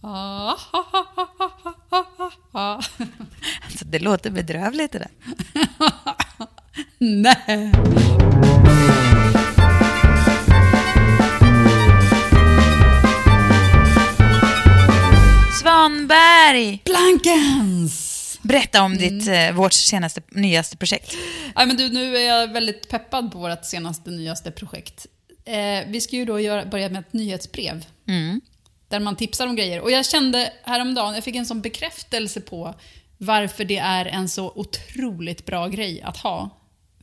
Alltså, det låter bedrövligt det där. Nej. Svanberg! Blankens! Berätta om ditt, eh, vårt senaste, nyaste projekt. Ja, men du, nu är jag väldigt peppad på vårt senaste, nyaste projekt. Eh, vi ska ju då göra, börja med ett nyhetsbrev. Där man tipsar om grejer. Och jag kände häromdagen, jag fick en sån bekräftelse på varför det är en så otroligt bra grej att ha.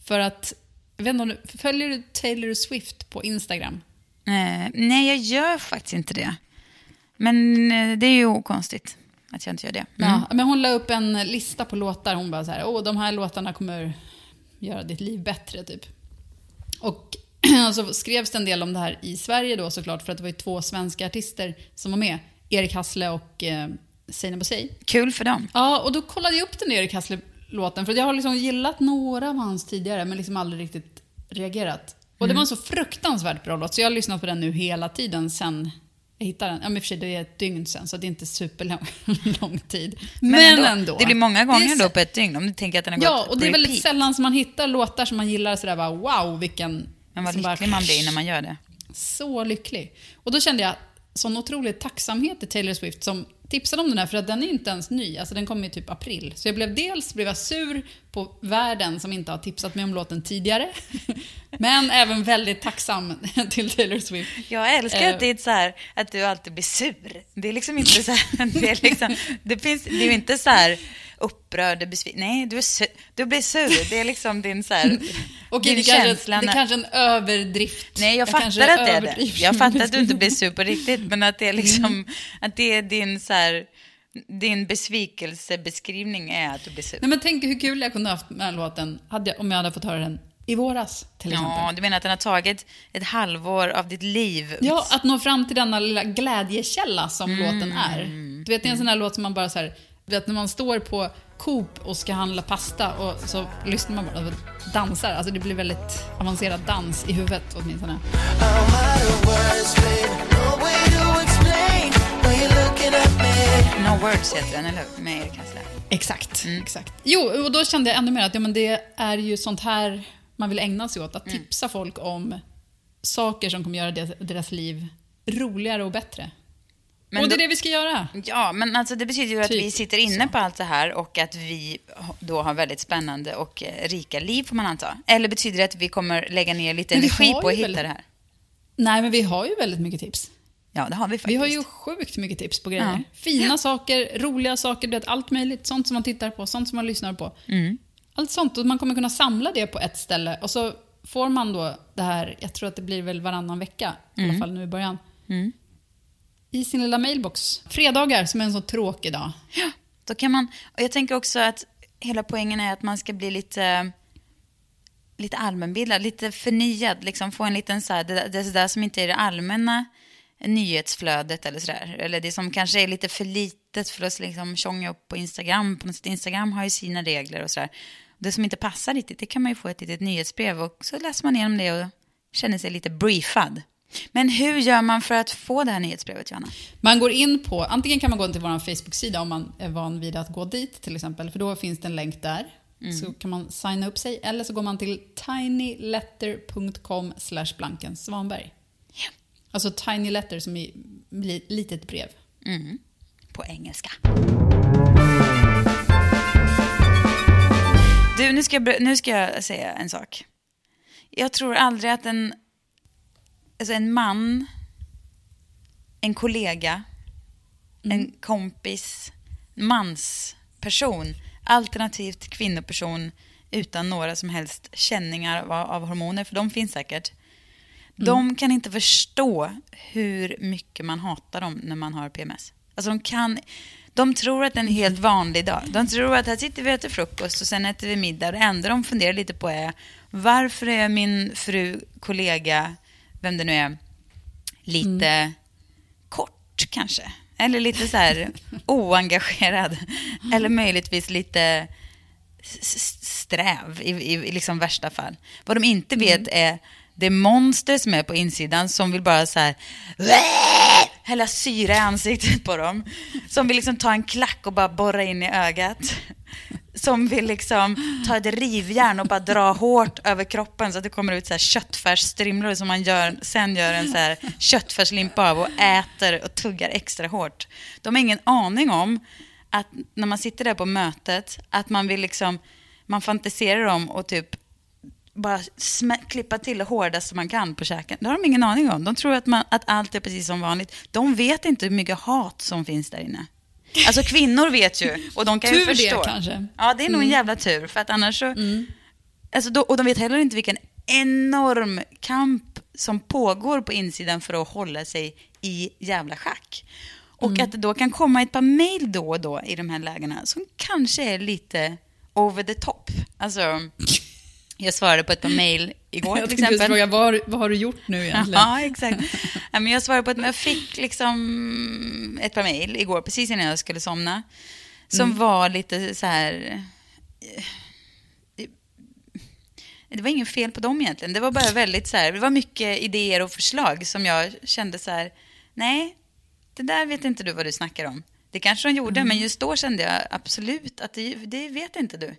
För att, jag vet inte om du, följer du Taylor Swift på Instagram? Eh, nej, jag gör faktiskt inte det. Men eh, det är ju okonstigt att jag inte gör det. Mm. Ja, men hon la upp en lista på låtar. Hon bara så här, åh de här låtarna kommer göra ditt liv bättre typ. Och så skrevs det en del om det här i Sverige då såklart för att det var ju två svenska artister som var med. Erik Hassle och eh, Seinabo Sey. Kul för dem. Ja, och då kollade jag upp den Erik Hassle-låten för jag har liksom gillat några av hans tidigare men liksom aldrig riktigt reagerat. Och det var en så fruktansvärt bra låt så jag har lyssnat på den nu hela tiden sen jag hittade den. Ja, men i och för sig, det är ett dygn sen, så det är inte superlång lång tid. Men, ändå. Det blir många gånger då på ett dygn om du tänker att den har Ja, gått och det är väldigt sällan som man hittar låtar som man gillar sådär bara wow, vilken... Men vad som bara- lycklig man blir när man gör det. Så lycklig. Och då kände jag sån otrolig tacksamhet till Taylor Swift som tipsade om den här, för att den är inte ens ny. Alltså den kom i typ april. Så jag blev dels blev jag sur på världen som inte har tipsat mig om låten tidigare. Men även väldigt tacksam till Taylor Swift. Jag älskar Eh. att det är så här, att du alltid blir sur. Det är liksom inte så här, det är liksom, det finns, det är inte så här upprörd, besviken. Nej, du, är sur, du blir sur. Det är liksom din så här, Okej, din det, kanske, det när- kanske är en överdrift. Nej, jag, kanske fattar att det är det. Jag fattar att du inte blir sur på riktigt, men att det är liksom, Mm. att det är din så här, din besvikelsebeskrivning är att du blir sur. Nej, men tänk hur kul jag kunde haft med den här låten hade jag, om jag hade fått höra den i våras till exempel. Ja, du menar att den har tagit ett halvår av ditt liv? Ja, att nå fram till denna lilla glädjekälla som Mm. låten är. Du vet, det är en sån här låt som man bara så här, du vet när man står på Coop och ska handla pasta och så lyssnar man bara och dansar. Alltså det blir väldigt avancerad dans i huvudet åtminstone. No words heter den, eller hur? Med Erik Hassle. Exakt, Mm. exakt. Jo, och då kände jag ännu mer att ja, men det är ju sånt här man vill ägna sig åt. Att Mm. tipsa folk om saker som kommer göra deras, deras liv roligare och bättre. Men och det är då- det vi ska göra. Ja, men alltså det betyder ju att Typ vi sitter inne på allt det här och att vi då har väldigt spännande och eh, rika liv får man anta. Eller betyder det att vi kommer lägga ner lite energi på att hitta väldigt- det här? Nej, men vi har ju väldigt mycket tips. Ja, det har vi faktiskt. Vi har ju sjukt mycket tips på grejer. Ja. Fina saker, roliga saker, vet, allt möjligt. Sånt som man tittar på, sånt som man lyssnar på. Mm. Allt sånt. Och man kommer kunna samla det på ett ställe. Och så får man då det här, jag tror att det blir väl varannan vecka, i alla fall nu i början. I sin lilla mailbox. Fredagar, som är en så tråkig dag. Då kan man, och jag tänker också att hela poängen är att man ska bli lite, lite allmänbildad, lite förnyad, liksom få en liten så här, det, det är där som inte är det allmänna nyhetsflödet eller sådär. Eller det som kanske är lite för litet för att liksom tjonga upp på Instagram. På något sätt. Instagram har ju sina regler och sådär. Det som inte passar riktigt, det kan man ju få ett litet nyhetsbrev och så läser man igenom det och känner sig lite briefad. Men hur gör man för att få det här nyhetsbrevet, Johanna? Man går in på, antingen kan man gå in till vår Facebook-sida om man är van vid att gå dit till exempel, för då finns det en länk där. Så kan man signa upp sig, eller så går man till tinyletter.com blanken Svanberg. Alltså tiny letter som li- litet brev. Mm. På engelska. Du, nu ska, jag, nu ska jag säga en sak. Jag tror aldrig att en, alltså en man, en kollega, en kompis, mansperson, alternativt kvinnoperson utan några som helst känningar av, av hormoner, för de finns säkert. De kan inte förstå hur mycket man hatar dem när man har PMS. Alltså de kan... De tror att det är en helt vanlig dag. De tror att här sitter vi och äter frukost och sen äter vi middag. Det enda de funderar lite på är varför är min fru, kollega, vem det nu är, lite kort kanske? Eller lite så här oengagerad. Eller möjligtvis lite sträv i, i, i liksom värsta fall. Vad de inte vet är det monster som är på insidan som vill bara så här hälla syra i ansiktet på dem. Som vill liksom ta en klack och bara borra in i ögat. Som vill liksom ta ett rivjärn och bara dra hårt över kroppen så att det kommer ut så här köttfärsstrimlor som man gör, sen gör en så här köttfärslimpa av och äter och tuggar extra hårt. De har ingen aning om att när man sitter där på mötet, att man vill liksom, man fantiserar om och typ bara klippa till det hårdaste man kan på käken. Det har de ingen aning om. De tror att, man, att allt är precis som vanligt. De vet inte hur mycket hat som finns där inne. Alltså kvinnor vet ju och de kan ju Tur det, förstå. kanske. Ja, det är nog en jävla tur. För att annars så... Alltså då, och de vet heller inte vilken enorm kamp som pågår på insidan för att hålla sig i jävla schack. Och att det då kan komma ett par mejl då och då i de här lägena som kanske är lite over the top. Alltså, jag svarade på ett par mejl igår Jag till exempel. fråga, vad vad har du gjort nu egentligen? Ja, exakt. Ja, men jag svarade på att jag fick liksom ett par mejl igår, precis innan jag skulle somna. Som var lite så här... eh, det- var inget fel på dem egentligen. Det var bara väldigt så här, det var mycket idéer och förslag som jag kände så här, nej, det där vet inte du vad du snackar om. Det kanske de gjorde, men just då kände jag absolut att det, det vet inte du.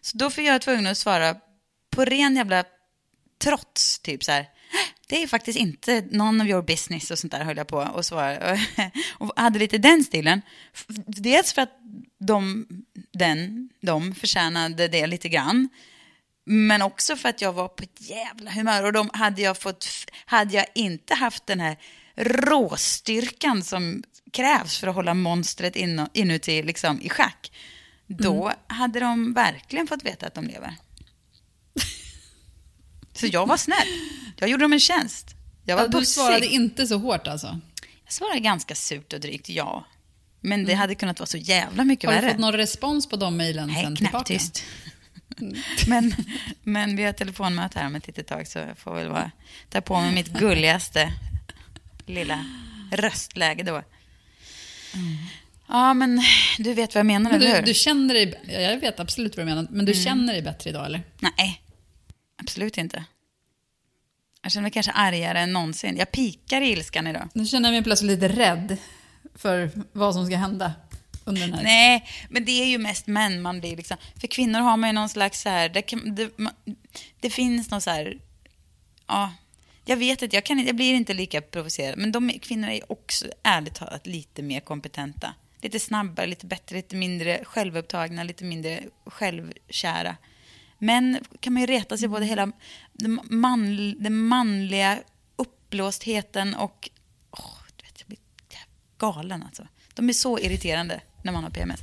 Så då fick jag tvungen att svara på ren jävla trots, typ så här. Det är faktiskt inte none of your business och sånt där höll jag på och svara. Och hade lite den stilen. Dels för att de, den, de förtjänade det lite grann. Men också för att jag var på ett jävla humör. Och de hade jag fått, hade jag inte haft den här råstyrkan som krävs för att hålla monstret in, inuti liksom, i schack. Då hade de verkligen fått veta att de lever. Så jag var snäll. Jag gjorde dem en tjänst. Jag var Ja, du pussig. svarade inte så hårt alltså? Jag svarade ganska surt och drygt, ja. Men det hade kunnat vara så jävla mycket Mm. Har du värre. fått någon respons på de mejlen sen tillbaka? knäpptyst. Men, men vi har telefonmöte här om ett litet tag så jag får väl bara ta på mig mitt gulligaste lilla röstläge då. Ja, men du vet vad jag menar, Men eller du, hur? du känner dig, jag vet absolut vad du menar, men du Mm. känner dig bättre idag eller? Nej, absolut inte. Jag känner mig kanske argare än någonsin. Jag pikar i ilskan idag. Nu känner jag mig plötsligt lite rädd för vad som ska hända under den här... Nej, men det är ju mest män man blir liksom. För kvinnor har man ju någon slags så här, det, kan, det, man, det finns någon så här, ja, jag vet inte, jag, kan, jag blir inte lika provocerad. Men de kvinnor är också, ärligt talat, lite mer kompetenta. Lite snabbare, lite bättre, lite mindre självupptagna, lite mindre självkära. Men kan man ju reta sig på det hela, den, man, den manliga uppblåstheten och, åh, du vet, jag blir galen alltså. De är så irriterande när man har PMS.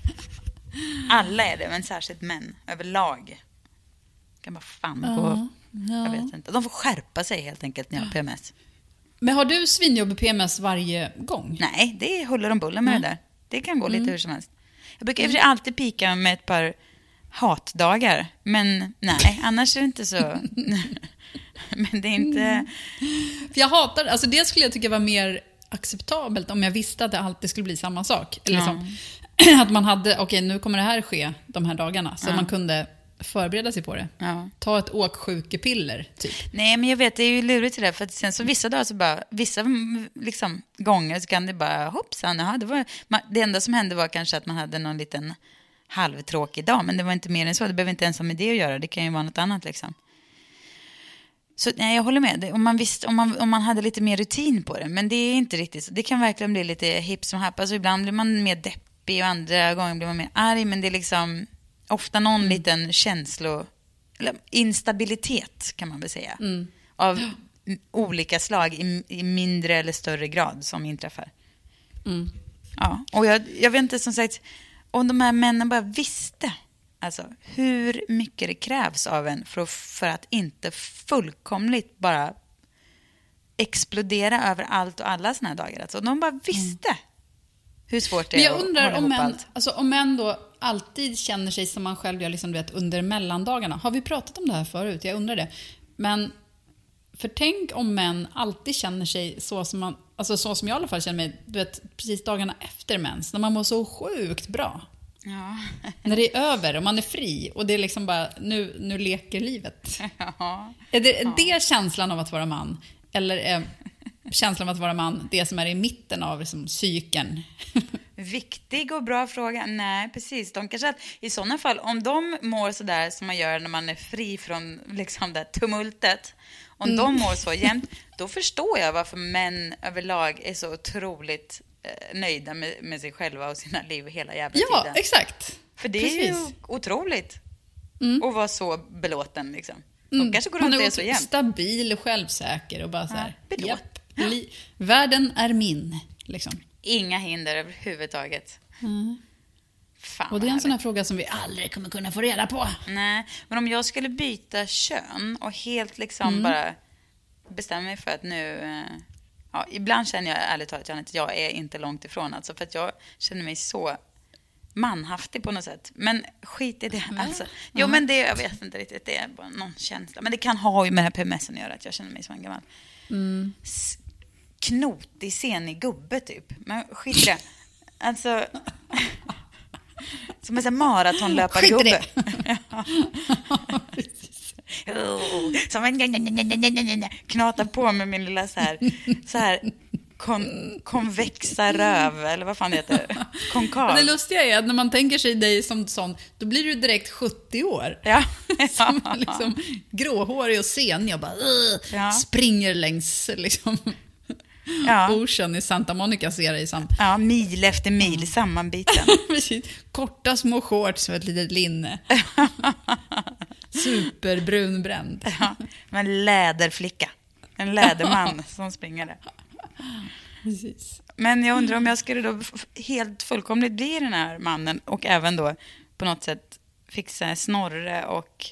Alla är det, men särskilt män överlag. Kan bara fan gå... Jag vet inte. De får skärpa sig helt enkelt när jag har PMS. Men har du svinjobbig PMS varje gång? Nej, det är huller om buller med det där. Det kan gå lite hur som helst. Jag brukar sig alltid pika med ett par hatdagar. Men nej, annars är det inte så... men det är inte... För jag hatar, alltså det skulle jag tycka var mer acceptabelt om jag visste att det alltid skulle bli samma sak. Eller liksom, att man hade, okej nu kommer det här ske de här dagarna. Så man kunde förbereda sig på det. Ja. Ta ett åksjukepiller, typ. Nej, men jag vet, det är ju lurigt det där. För att sen så vissa dagar så bara, vissa mm, liksom, gånger så kan det bara, hoppsan, jaha, det var... Man, det enda som hände var kanske att man hade någon liten halvtråkig dag, men det var inte mer än så. Det behöver inte ens ha med det att göra, det kan ju vara något annat liksom. Så nej, jag håller med. Om man, visste, om, man, om man hade lite mer rutin på det. Men det är inte riktigt så. Det kan verkligen bli lite hipp som happ. Alltså ibland blir man mer deppig och andra gånger blir man mer arg. Men det är liksom ofta någon liten känslo... Eller instabilitet kan man väl säga. Av m- olika slag i, i mindre eller större grad som inträffar. Ja, och jag, jag vet inte som sagt, om de här männen bara visste alltså, hur mycket det krävs av en för att, för att inte fullkomligt bara explodera över allt och alla såna här dagar. Alltså, de bara visste hur svårt det Men är jag att undrar hålla om män, allt. alltså, om män då alltid känner sig som man själv gör liksom, du vet, under mellandagarna. Har vi pratat om det här förut? Jag undrar det. Men för tänk om män alltid känner sig så som man, alltså så som jag i alla fall känner mig, du vet, precis dagarna efter mens, när man mår så sjukt bra. Ja. När det är över och man är fri och det är liksom bara, nu, nu leker livet. ja. Är det, är det känslan av att vara man? Eller är känslan av att vara man det som är i mitten av liksom, cykeln? Viktig och bra fråga. Nej, precis. De kanske att, I sådana fall, om de mår så där som man gör när man är fri från liksom, det tumultet, om de mår så jämt, då förstår jag varför män överlag är så otroligt eh, nöjda med, med sig själva och sina liv hela jävla Ja, tiden. exakt. För det är ju Precis. otroligt Mm. att vara så belåten. Liksom. De Mm. kanske går runt är så jämt. stabil och självsäker och bara så här, Ja, japp, li- världen är min. Liksom. Inga hinder överhuvudtaget. Fan, Och det är en sån här fråga som vi aldrig kommer kunna få reda på. Nej, men om jag skulle byta kön och helt liksom Mm. bara bestämma mig för att nu... eh, Ja, ibland känner jag ärligt talat att jag är inte långt ifrån. Alltså, för att jag känner mig så manhaftig på något sätt. Men skit i det. Alltså. Jo, men det, jag vet inte riktigt. Det är bara någon känsla. Men det kan ha ju med den här PMSen att göra, att jag känner mig som en gammal Mm. knotig, senig gubbe typ. Men skit i det. Alltså... Som en sån maratonlöpargubbe. Oh, som en knatar på med min lilla så här, så här kon, konvexa röv, eller vad fan det heter, konkav. Men det lustiga är att när man tänker sig dig som sån, då blir du direkt 70 år. Ja. Som liksom gråhårig och senig och bara Ja. springer längs liksom, Ja. Ocean i Santa Monica ser i Santa. ja, mil efter mil sammanbiten. Precis. Korta små shorts med ett litet linne. Superbrunbränd. Ja, en läderflicka. En läderman som springer där. Precis. Men jag undrar om jag skulle då helt fullkomligt bli den här mannen och även då på något sätt fixa snorre och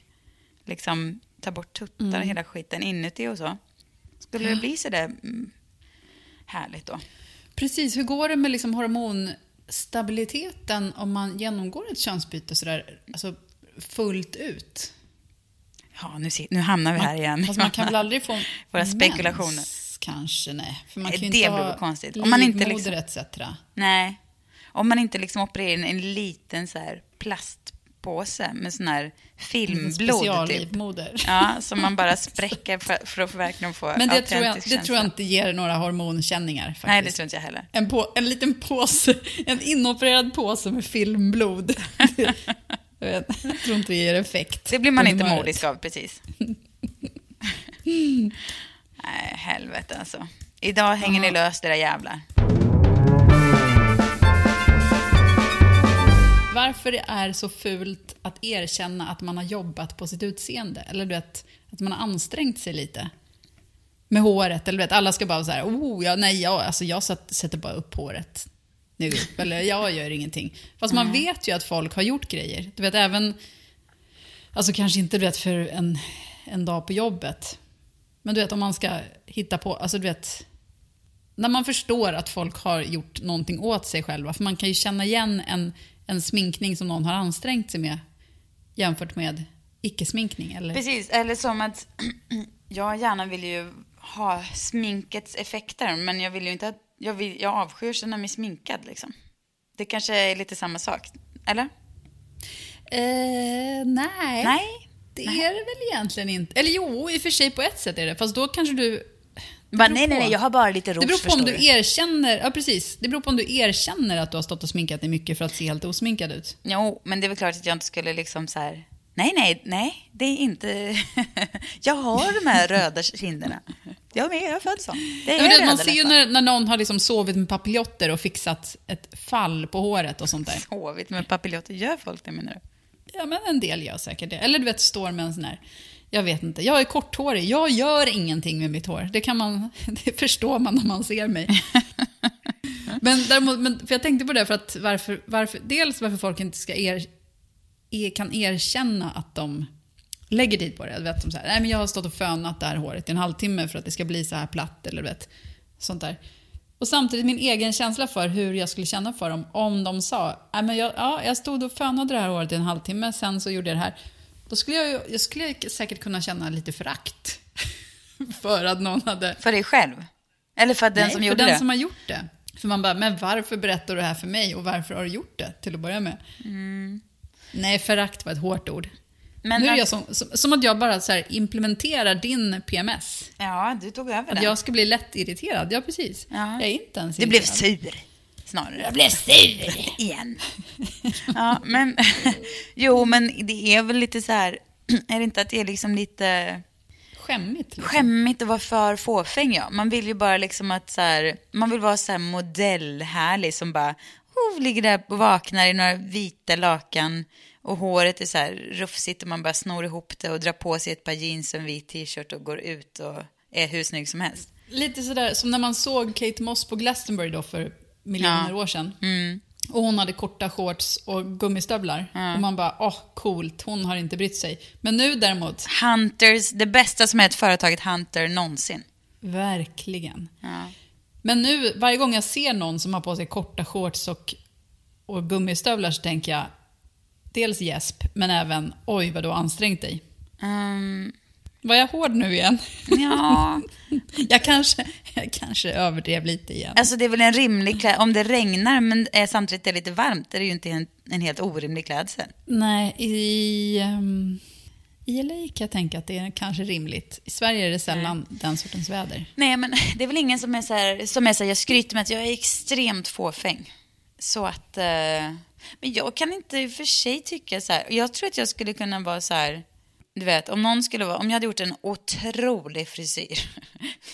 liksom ta bort tuttar och hela skiten inuti och så. Skulle det bli så där mm, härligt då? Precis, hur går det med liksom hormonstabiliteten om man genomgår ett könsbyte sådär, alltså fullt ut? Ja, nu, nu hamnar vi här igen. Fast man kan väl aldrig få Våra spekulationer. mens, kanske, nej. För man Nej, kan det inte väl konstigt. Om man inte liksom- etc. Nej, om man inte liksom opererar in en liten så här plastpåse med sån här filmblod typ. Speciallivmoder. Ja, som man bara spräcker för, för att verkligen få Men det tror, jag, det tror jag inte ger några hormonkänningar faktiskt. Nej, det tror inte jag heller. En, på, en liten påse, en inopererad påse med filmblod. jag, vet, jag tror inte det ger effekt. Det blir man inte humöret. modisk av precis. Nej, helvete alltså. Idag hänger ni löst era jävlar. Varför det är så fult att erkänna att man har jobbat på sitt utseende. Eller du vet, att man har ansträngt sig lite. Med håret. Eller du vet, alla ska bara vara så här, oh, ja, nej, jag, alltså, jag sätter bara upp håret nu. Eller jag gör ingenting. Fast man vet ju att folk har gjort grejer. Du vet, även, alltså kanske inte du vet för en, en dag på jobbet. Men du vet, om man ska hitta på, alltså du vet, när man förstår att folk har gjort någonting åt sig själva. För man kan ju känna igen en, en sminkning som någon har ansträngt sig med jämfört med icke-sminkning. Eller? Precis, eller som att jag gärna vill ju ha sminkets effekter, men jag vill ju inte att, jag, vill, jag avskyr sig när jag är sminkad liksom. Det kanske är lite samma sak, eller? Eh, nej. Nej? Det är det väl egentligen inte. Eller jo, i och för sig på ett sätt är det. Fast då kanske du... Bara, nej, nej, nej, jag har bara lite rouge, Det beror på om förstår du erkänner, ja precis. Det beror på om du erkänner att du har stått och sminkat dig mycket för att se helt osminkad ut. Jo, men det är väl klart att jag inte skulle liksom så här... Nej, nej, nej, det är inte... jag har de här röda kinderna. Jag med, jag är född så. Det är Ja, men det, röda man ser ju när, när någon har liksom sovit med papiljotter och fixat ett fall på håret och sånt där. Sovit med papiljotter, gör folk det menar du? Ja, men en del gör säkert det. Eller du vet, står med en sån här... Jag vet inte. Jag är korthårig. Jag gör ingenting med mitt hår. Det kan man... Det förstår man när man ser mig. men däremot, men, för jag tänkte på det för att varför, varför, dels varför folk inte ska er, er, kan erkänna att de lägger tid på det. Vet, som så här, nej, men jag har stått och fönat det här håret i en halvtimme för att det ska bli så här platt eller vet, sånt där. Och samtidigt min egen känsla för hur jag skulle känna för dem om de sa, nej, men jag, ja, jag stod och fönade det här håret i en halvtimme, sen så gjorde jag det här. Då skulle jag, jag skulle säkert kunna känna lite förakt för att någon hade För dig själv? Eller för att den Nej, som för gjorde den det? som har gjort det. För man bara, men varför berättar du det här för mig och varför har du gjort det till att börja med? Nej, förakt var ett hårt ord. Mm. Men nu är att- jag som, som, som att jag bara så implementerar din PMS. Ja, du tog över Att den. jag ska bli lätt irriterad. Ja, precis. Ja. Jag är inte ens Du blev irriterad. sur, snarare. Jag blev sur. Igen. ja, men... jo, men det är väl lite så här... Är det inte att det är liksom lite Skämmigt. Liksom. skämmigt att vara för fåfäng? Ja. Man vill ju bara liksom att så här... Man vill vara så här modellhärlig som bara... Oh, ligger där och vaknar i några vita lakan och håret är så här rufsigt och man bara snor ihop det och drar på sig ett par jeans och en vit t-shirt och går ut och är hur snygg som helst. Lite sådär som när man såg Kate Moss på Glastonbury då för miljoner Ja. år sedan. Mm. Och hon hade korta shorts och gummistövlar. Och man bara, åh, coolt, hon har inte brytt sig. Men nu däremot, Hunters, det bästa som är ett företaget Hunter någonsin. verkligen. Ja. Men nu, varje gång jag ser någon som har på sig korta shorts och, och gummistövlar så tänker jag dels gäsp, men även oj vad du har ansträngt dig. Ehm, Var jag hård nu igen? ja, Jag kanske, jag kanske överdrev lite igen. alltså det är väl en rimlig klädsel. Om det regnar men är samtidigt är lite varmt är det ju inte en, en helt orimlig klädsel. Nej, i, um, i LA kan jag tänka att det är kanske rimligt. I Sverige är det sällan den sortens väder. Nej, men det är väl ingen som är så här, som är så här, jag skryter med att jag är extremt fåfäng. Så att, eh, men jag kan inte i och för sig tycka så här, jag tror att jag skulle kunna vara så här, du vet, om någon skulle vara, om jag hade gjort en otrolig frisyr,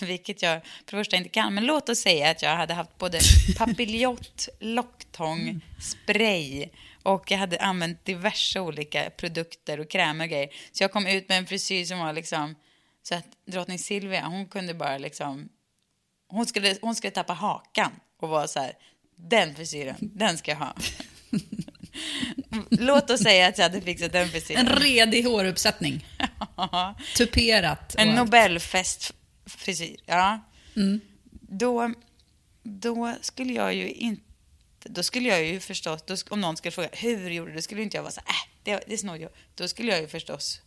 vilket jag för det första inte kan, men låt oss säga att jag hade haft både papiljon, locktång, spray och jag hade använt diverse olika produkter och krämer och grejer. Så jag kom ut med en frisyr som var liksom, så att drottning Silvia, hon kunde bara liksom, hon skulle, hon skulle tappa hakan och vara så här, den frisyren, den ska jag ha. Låt oss säga att jag hade fixat den frisyren. En redig håruppsättning. Tuperat. En. Nobelfest-frisyr, ja. Då, då skulle jag ju inte... Då skulle jag ju förstås, då, om någon skulle fråga hur gjorde du, då skulle inte jag vara så här, äh, det, det snodde jag. Då skulle jag ju förstås,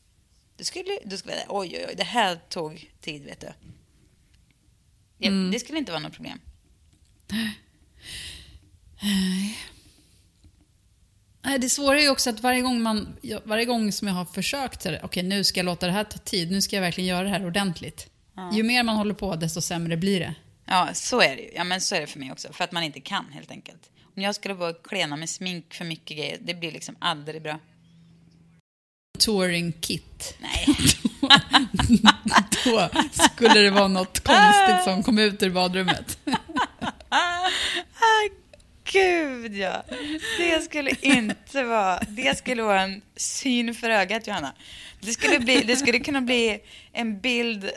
då skulle, då skulle jag oj, oj, oj, det här tog tid, vet du. Ja, Det skulle inte vara något problem. Nej, det svåra är ju också att varje gång, man, ja, varje gång som jag har försökt, okej nu ska jag låta det här ta tid, nu ska jag verkligen göra det här ordentligt. Ju mer man håller på, desto sämre blir det. Ja, så är det ju. Ja, men så är det för mig också. För att man inte kan, helt enkelt. Om jag skulle vara klena med smink för mycket grejer, det blir liksom aldrig bra. Touring kit. Nej. Då skulle det vara något konstigt som kom ut ur badrummet. Gud ja. Det skulle inte vara... Det skulle vara en syn för ögat, Johanna. Det skulle, bli, det skulle kunna bli en bild...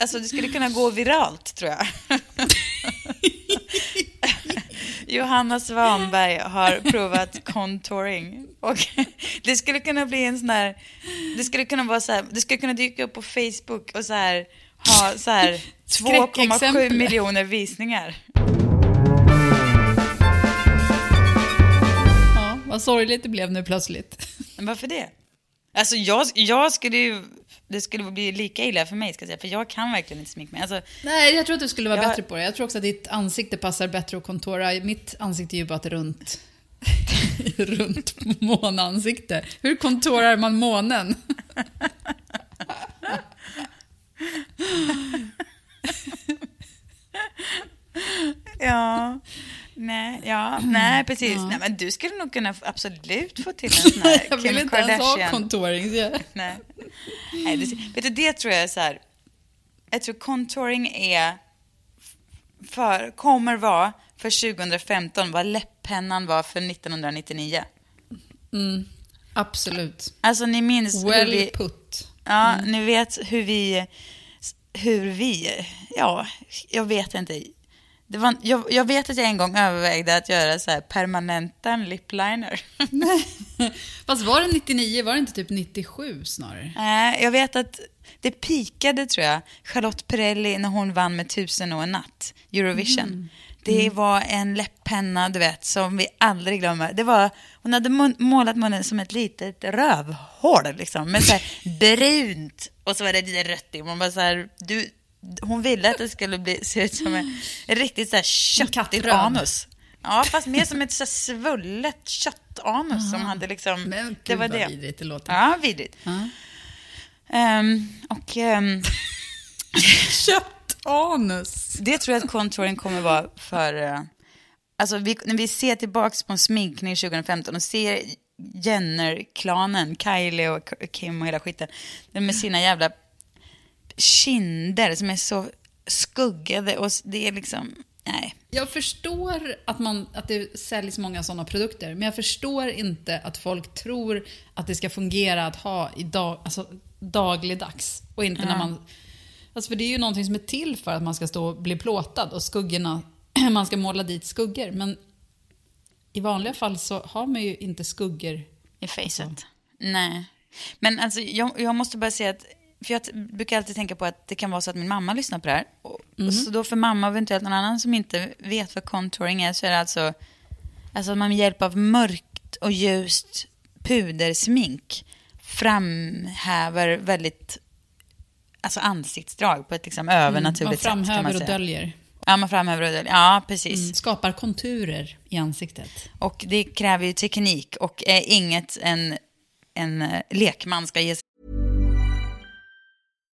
Alltså, det skulle kunna gå viralt, tror jag. Johanna Svanberg har provat contouring. Och det skulle kunna bli en sån här... Det skulle kunna vara så här... Det skulle kunna dyka upp på Facebook och så här... Ha så här 2,7 Skräckexempel. miljoner visningar. Vad sorgligt det blev nu plötsligt. Men varför det? Alltså jag, jag skulle ju... Det skulle bli lika illa för mig, ska jag säga. För jag kan verkligen inte sminka mig. Alltså, Nej, jag tror att du skulle vara Jag- bättre på det. Jag tror också att ditt ansikte passar bättre att kontora. Mitt ansikte är ju bara ett runt, runt månansikte. Hur kontorar man månen? ja... Nej, ja, nej, precis. Nej, men du skulle nog kunna absolut få till en sån här Jag vill inte ens ha contouring. jag- Nej. Nej, det, vet du, det tror jag är så här. Jag tror contouring är för, kommer vara för 2015 vad läpppennan var för 1999. Mm, absolut. Alltså ni minns hur Well vi... put. Ja, ni vet hur vi... Hur vi... Ja, jag vet inte. Det var, jag, jag vet att jag en gång övervägde att göra så här permanenta en lip liner. Fast var det 99? Var det inte typ 97 snarare? Nej, jag vet att det pikade tror jag, Charlotte Perrelli när hon vann med Tusen och en natt, Eurovision. Mm. Det var en läpppenna, du vet, som vi aldrig glömmer. Det var, hon hade mun, målat munnen som ett litet rövhål, liksom, med så här brunt och så var det lite rött i. Man bara så här, du, hon ville att det skulle bli, se ut som en, en riktigt så här köttigt anus. Ja, fast mer som ett så svullet köttanus som hade liksom... Men gud det var vad det. vidrigt det låter. Ja, vidrigt. Ehm, och ehm, Köttanus! det tror jag att contouring kommer vara för... eh, alltså vi, när vi ser tillbaka på en sminkning 2015 och ser Jenner-klanen, Kylie och Kim och hela skiten, med sina jävla kinder som är så skuggade och det är liksom... Nej. Jag förstår att, man, att det säljs många sådana produkter, men jag förstår inte att folk tror att det ska fungera att ha i dag, alltså, dagligdags. Och inte när man... Alltså för det är ju någonting som är till för att man ska stå och bli plåtad och skuggorna, man ska måla dit skuggor. Men i vanliga fall så har man ju inte skuggor. I facet. Nej. Men alltså, jag, jag måste bara säga att, för jag brukar alltid tänka på att det kan vara så att min mamma lyssnar på det här. Och, och så då för mamma och eventuellt någon annan som inte vet vad contouring är så är det alltså, alltså att man med hjälp av mörkt och ljust pudersmink framhäver väldigt alltså ansiktsdrag på ett liksom Man övernaturligt sätt. kan framhäver man och säga. döljer. Ja, man framhäver och döljer. Ja, precis. Mm, skapar konturer i ansiktet. Och det kräver ju teknik och är inget en, en eh, lekman ska ge sig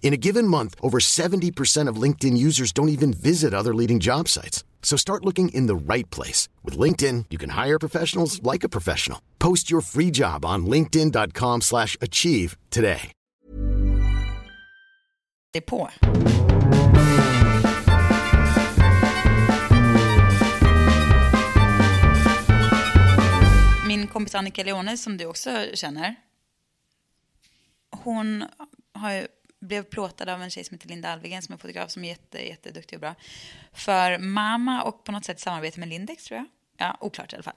In a given month, over 70% of LinkedIn users don't even visit other leading job sites. So start looking in the right place. With LinkedIn, you can hire professionals like a professional. Post your free job on linkedin.com slash achieve today. på. Min kompis Annika Leone, som du också känner, hon har ju, blev plåtad av en tjej som heter Linda Alvegren som är fotograf som är jätte, jätteduktig och bra. För Mama och på något sätt samarbete med Lindex tror jag. Ja, oklart i alla fall.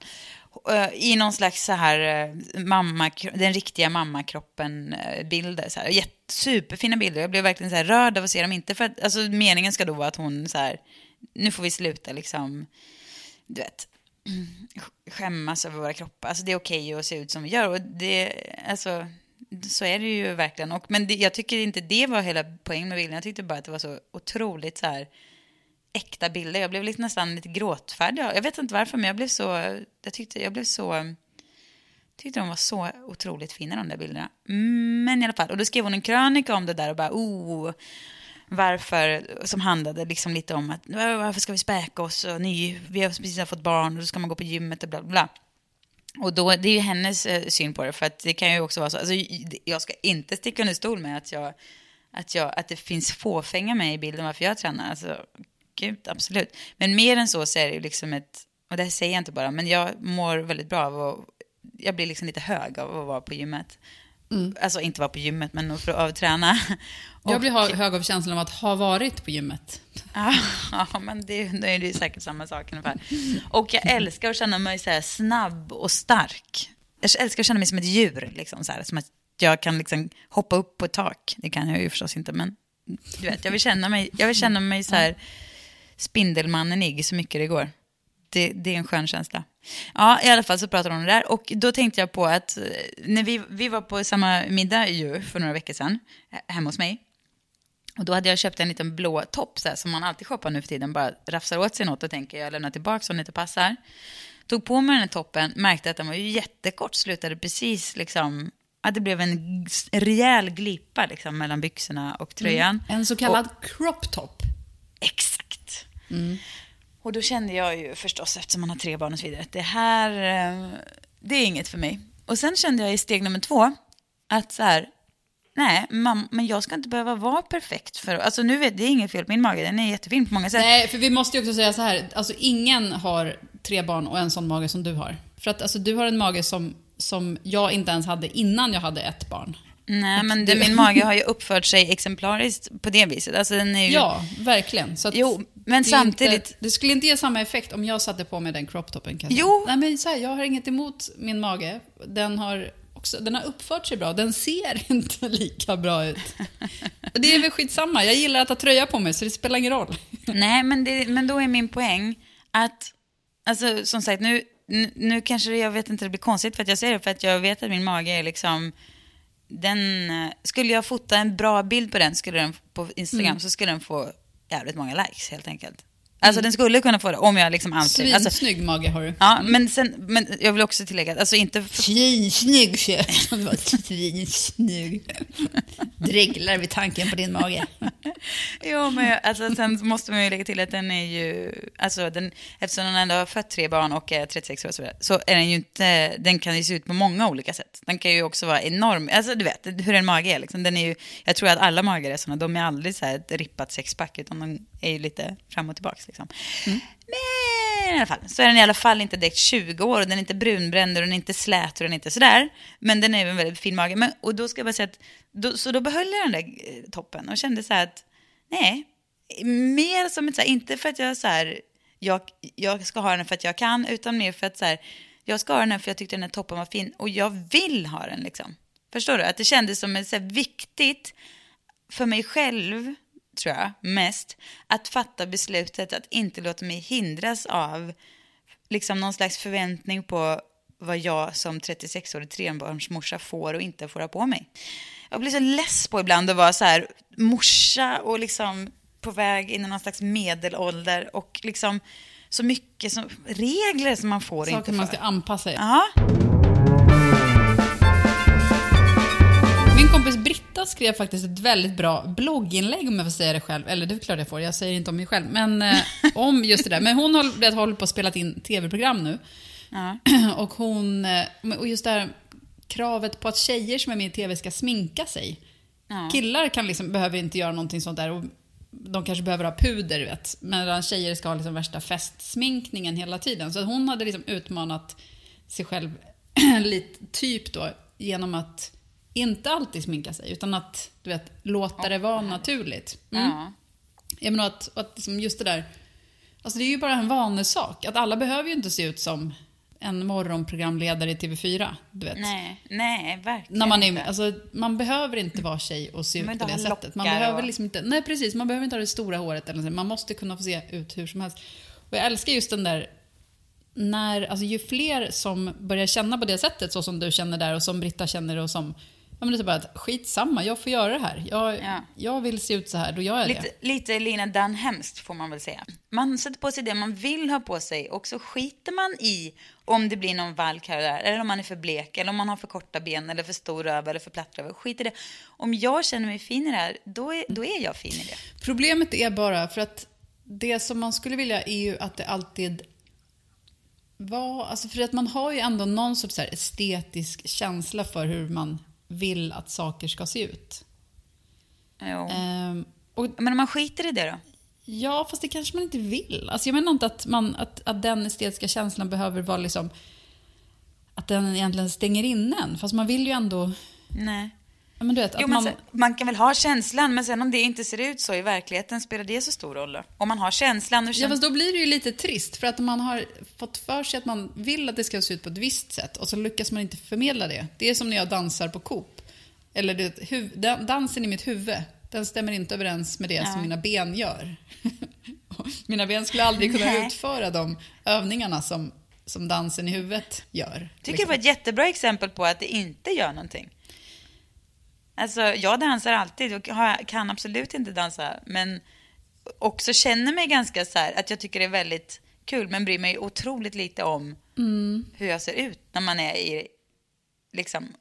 Eh, I någon slags så här eh, mamma, den riktiga mammakroppen-bilder. Så här. Jätte, superfina bilder. Jag blev verkligen så här rörd av att se dem. Inte för att, alltså meningen ska då vara att hon så här, nu får vi sluta liksom, du vet, skämmas över våra kroppar. Alltså det är okej att se ut som vi gör. Och det, alltså, så är det ju verkligen. Och, men det, jag tycker inte det var hela poängen med bilden. Jag tyckte bara att det var så otroligt så här äkta bilder. Jag blev lite, nästan lite gråtfärdig. Jag vet inte varför, men jag blev så... Jag tyckte, jag blev så... tyckte de var så otroligt fina, de där bilderna. Men i alla fall, och då skrev hon en krönika om det där och bara, oh, varför, som handlade liksom lite om att varför ska vi späka oss och ny, vi har precis fått barn och då ska man gå på gymmet och bla bla. Och då, det är ju hennes eh, syn på det, för att det kan ju också vara så, alltså, jag ska inte sticka under stol med att jag, att jag, att det finns fåfänga med i bilden varför jag tränar, alltså gud, absolut. Men mer än så så är det ju liksom ett, och det här säger jag inte bara, men jag mår väldigt bra av att, jag blir liksom lite hög av att vara på gymmet. Alltså inte vara på gymmet, men för att träna. Jag blir hög av känslan av att ha varit på gymmet. Ja, ja men det, då är det ju säkert samma sak ungefär. Och jag älskar att känna mig så snabb och stark. Jag älskar att känna mig som ett djur, liksom, så här, som att jag kan liksom hoppa upp på ett tak. Det kan jag ju förstås inte, men du vet, jag vill känna mig, jag vill känna mig så här spindelmannen så mycket det går. Det, det är en skön känsla. Ja, i alla fall så pratade hon om det där. Och då tänkte jag på att eh, när vi, vi var på samma middag ju för några veckor sedan, he- hemma hos mig. Och då hade jag köpt en liten blå topp så här, som man alltid shoppar nu för tiden. Bara rafsar åt sig något och tänker jag lämnar tillbaka om det inte passar. tog på mig den här toppen, märkte att den var ju jättekort, slutade precis liksom, att det blev en rejäl glippa liksom mellan byxorna och tröjan. En så kallad crop top. Exakt. Och då kände jag ju förstås, eftersom man har tre barn och så vidare, att det här, eh, det är inget för mig. Och sen kände jag i steg nummer två, att så här, nej, mam, men jag ska inte behöva vara perfekt för, alltså nu vet det är inget fel på min mage, den är jättefin på många sätt. Nej, för vi måste ju också säga så här, alltså ingen har tre barn och en sån mage som du har. För att alltså, du har en mage som, som jag inte ens hade innan jag hade ett barn. Nej, men det, min mage har ju uppfört sig exemplariskt på det viset. Alltså den är ju... Ja, verkligen. Så Jo, men det samtidigt- Inte, det skulle inte ge samma effekt om jag satte på mig den croptopen kan jag säga. Jo. Nej, men så här, jag har inget emot min mage. Den har, också, den har uppfört sig bra. Den ser inte lika bra ut. Det är väl skitsamma. Jag gillar att ha tröja på mig, så det spelar ingen roll. Nej, men, det, men då är min poäng att, alltså som sagt, nu, nu, nu kanske det, jag vet inte, det blir konstigt för att jag säger det, för att jag vet att min mage är liksom, den, eh, skulle jag fota en bra bild på den, skulle den på Instagram, Mm. så skulle den få jävligt många likes helt enkelt. Alltså den skulle kunna få det om jag liksom anstränger alltså, Svinsnygg mage har du. Ja, men, sen, men jag vill också tillägga, alltså inte för, Svinsnygg. Svinsnygg. Dreglar vid tanken på din mage. Jo, men jag- alltså, sen måste man ju lägga till att den är ju, alltså den, eftersom den ändå har fött tre barn och är 36 år och så, vidare, så är den ju inte, den kan ju se ut på många olika sätt. Den kan ju också vara enorm, alltså du vet hur en mage är liksom. Den är ju, jag tror att alla magar är sådana, de är aldrig så här ett rippat sexpack, utan de är ju lite fram och tillbaka liksom. Men i alla fall, så är den i alla fall inte direkt 20 år och den är inte brunbränd och den är inte slät och den är inte sådär. Men den är en väldigt fin mage. Men, och då ska jag bara säga att, då, så då behöll jag den där eh, toppen och kände så här att, nej, mer som ett så här, inte för att jag så här, jag, jag ska ha den för att jag kan, utan mer för att så här, jag ska ha den här för jag tyckte den här toppen var fin och jag vill ha den liksom. Förstår du? Att det kändes som ett så här, viktigt för mig själv, tror jag, mest, att fatta beslutet att inte låta mig hindras av liksom någon slags förväntning på vad jag som 36-årig trebarnsmorsa får och inte får ha på mig. Jag blir så less på ibland att vara så här morsa och liksom på väg in i någon slags medelålder och liksom så mycket som, regler som man får Saker inte man för. ska anpassa. Ja, kompis Britta skrev faktiskt ett väldigt bra blogginlägg om jag får säga det själv. Eller det är klart jag får, jag säger inte om mig själv. Men eh, om just det där. Men hon håller, håller på att spela in tv-program nu. ja. Och hon, eh, och just det här kravet på att tjejer som är med i tv ska sminka sig. Ja. Killar kan liksom, behöver inte göra någonting sånt där. Och de kanske behöver ha puder, vet. Medan tjejer ska ha liksom värsta festsminkningen hela tiden. Så hon hade liksom utmanat sig själv lite, typ då, genom att inte alltid sminka sig, utan att du vet, låta det vara naturligt. Mm. ja. Jag menar att, att liksom just det där, alltså det är ju bara en vanesak. Att alla behöver ju inte se ut som en morgonprogramledare i TV4, du vet. Nej, nej, verkligen När man, är, inte. alltså, man behöver inte vara tjej och se ut på det sättet. Man behöver och- liksom inte, nej precis, man behöver inte ha det stora håret eller så. Man måste kunna få se ut hur som helst. Och jag älskar just den där, när, alltså ju fler som börjar känna på det sättet, så som du känner där och som Britta känner och som, ja men det är så bara att skitsamma, jag får göra det här. Jag, Ja. jag vill se ut så här, då gör jag Lite, det. lite Lina Dunn hemskt får man väl säga. Man sätter på sig det man vill ha på sig och så skiter man i om det blir någon valk här och där. Eller om man är för blek, eller om man har för korta ben, eller för stor röv, eller för platt röv. Skit i det. Om jag känner mig fin i det här, då är, då är jag fin i det. Problemet är bara för att det som man skulle vilja är ju att det alltid var, alltså för att man har ju ändå någon sorts estetisk känsla för hur man vill att saker ska se ut. Jo. Ehm, och Men om man skiter i det då? ja, fast det kanske man inte vill. Alltså jag menar inte att, man, att, att den estetiska känslan behöver vara liksom att den egentligen stänger in en. Fast man vill ju ändå, Nej. Ja men du vet, Jo, man... sen, man kan väl ha känslan, men sen om det inte ser ut så i verkligheten, spelar det så stor roll? Om man har känslan och Ja, känner... fast då blir det ju lite trist för att man har fått för sig att man vill att det ska se ut på ett visst sätt och så lyckas man inte förmedla det. Det är som när jag dansar på Coop. Eller det, huv, dan- dansen i mitt huvud, den stämmer inte överens med det som mina ben gör. mina ben skulle aldrig kunna Nej. utföra de övningarna som, som dansen i huvudet gör. Jag tycker liksom. det var ett jättebra exempel på att det inte gör någonting. Alltså, jag dansar alltid och kan absolut inte dansa, men också känner mig ganska så här att jag tycker det är väldigt askul men bryr mig otroligt lite om hur jag ser ut när man är i liksom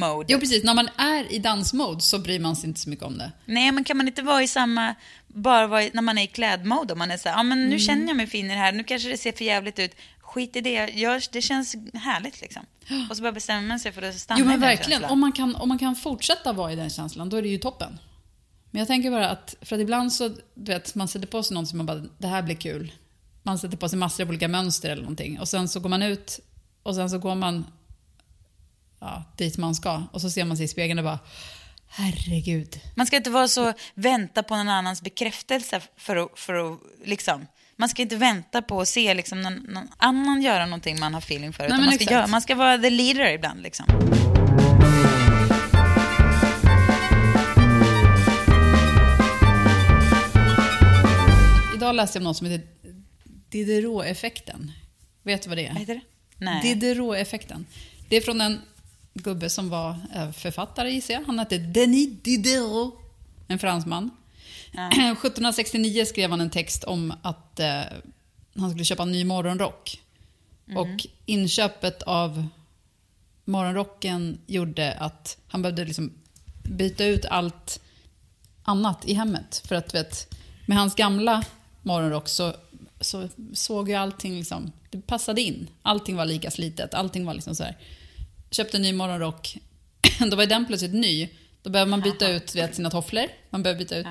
mode. Jo, precis. När man är i dansmode så bryr man sig inte så mycket om det. Nej, men kan man inte vara i samma, bara vara i, när man är i klädmode, om man är så här, ja men nu Mm. känner jag mig fin i det här, nu kanske det ser för jävligt ut, skit i det jag det känns härligt liksom. Och så bara bestämmer man sig för att stanna Jo, men i den verkligen. känslan. Om man, kan, om man kan fortsätta vara i den känslan, då är det ju toppen. Men jag tänker bara att, för att ibland så, du vet, man sätter på sig något som man bara, det här blir kul. Man sätter på sig massor av olika mönster eller någonting. Och sen så går man ut och sen så går man ja, dit man ska. Och så ser man sig i spegeln och bara, herregud. Man ska inte vara så, vänta på någon annans bekräftelse för att, för att liksom, man ska inte vänta på att se liksom någon, någon annan göra någonting man har feeling för. utan men man, ska göra, man ska vara the leader ibland liksom. Idag läste jag om något som heter Diderot-effekten. Vet du vad det är? Vad heter det? Nej. Diderot-effekten. Det är från en gubbe som var eh, författare gissar jag. Han hette Denis Diderot, en fransman. 1769 skrev han en text om att eh, han skulle köpa en ny morgonrock. Och inköpet av morgonrocken gjorde att han behövde liksom byta ut allt annat i hemmet. För att vet, med hans gamla morgonrock så, så såg ju allting liksom, det passade in. Allting var lika slitet, allting var liksom så här. Köpte en ny morgonrock, då var den plötsligt ny. Då behöver man byta ut vet, sina tofflor, man behöver byta ut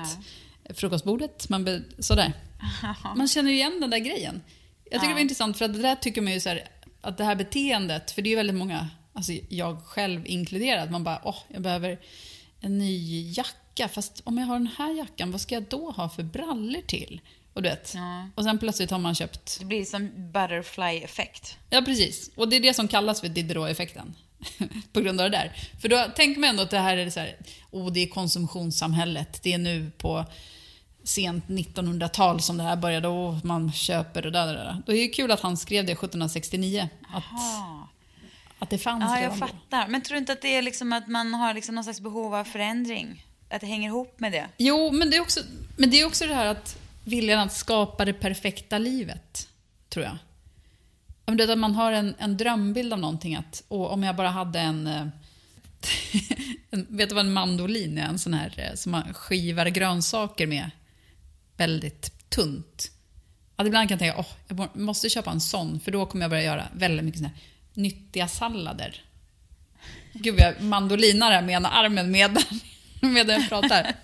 frukostbordet, man be, sådär. Man känner ju igen den där grejen. Jag tycker det var intressant för att det där tycker man ju så här, att det här beteendet, för det är ju väldigt många, alltså jag själv inkluderad, man bara åh, jag behöver en ny jacka, fast om jag har den här jackan, vad ska jag då ha för brallor till? Och du vet, och sen plötsligt har man köpt Det blir som butterfly-effekt. Ja, precis. Och det är det som kallas för Diderot-effekten. på grund av det där. För då tänker man ändå att det här är så här, oh, det är konsumtionssamhället. Det är nu på sent 1900-tal som det här började och man köper och där, där, där. Då är det kul att han skrev det 1769. Att, att det fanns Ja, jag fattar. Men tror du inte att det är liksom att man har liksom någon slags behov av förändring? Att det hänger ihop med det? Jo, men det, är också, men det är också det här att viljan att skapa det perfekta livet, tror jag. Om det att man har en, en drömbild av någonting, att om jag bara hade en, eh, en... Vet du vad en mandolin är? En sån här eh, som man skivar grönsaker med. Väldigt tunt. Att ibland kan jag tänka, åh, jag måste köpa en sån, för då kommer jag börja göra väldigt mycket såna här nyttiga sallader. Gud, vad jag mandolinar med ena armen medan, medan jag pratar.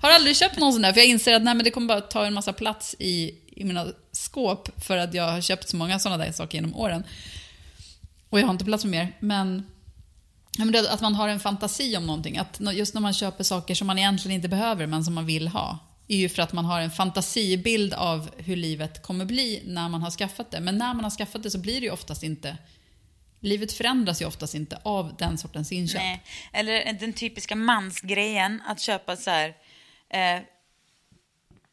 Har aldrig köpt någon sån där, för jag inser att nej, men det kommer bara ta en massa plats i, i mina skåp för att jag har köpt så många sådana där saker genom åren. Och jag har inte plats med mer. Men, men det, att man har en fantasi om någonting. Att just när man köper saker som man egentligen inte behöver, men som man vill ha är ju för att man har en fantasibild av hur livet kommer bli när man har skaffat det. Men när man har skaffat det så blir det ju oftast inte... Livet förändras ju oftast inte av den sortens inköp. Nej. Eller den typiska mansgrejen att köpa så här... Eh,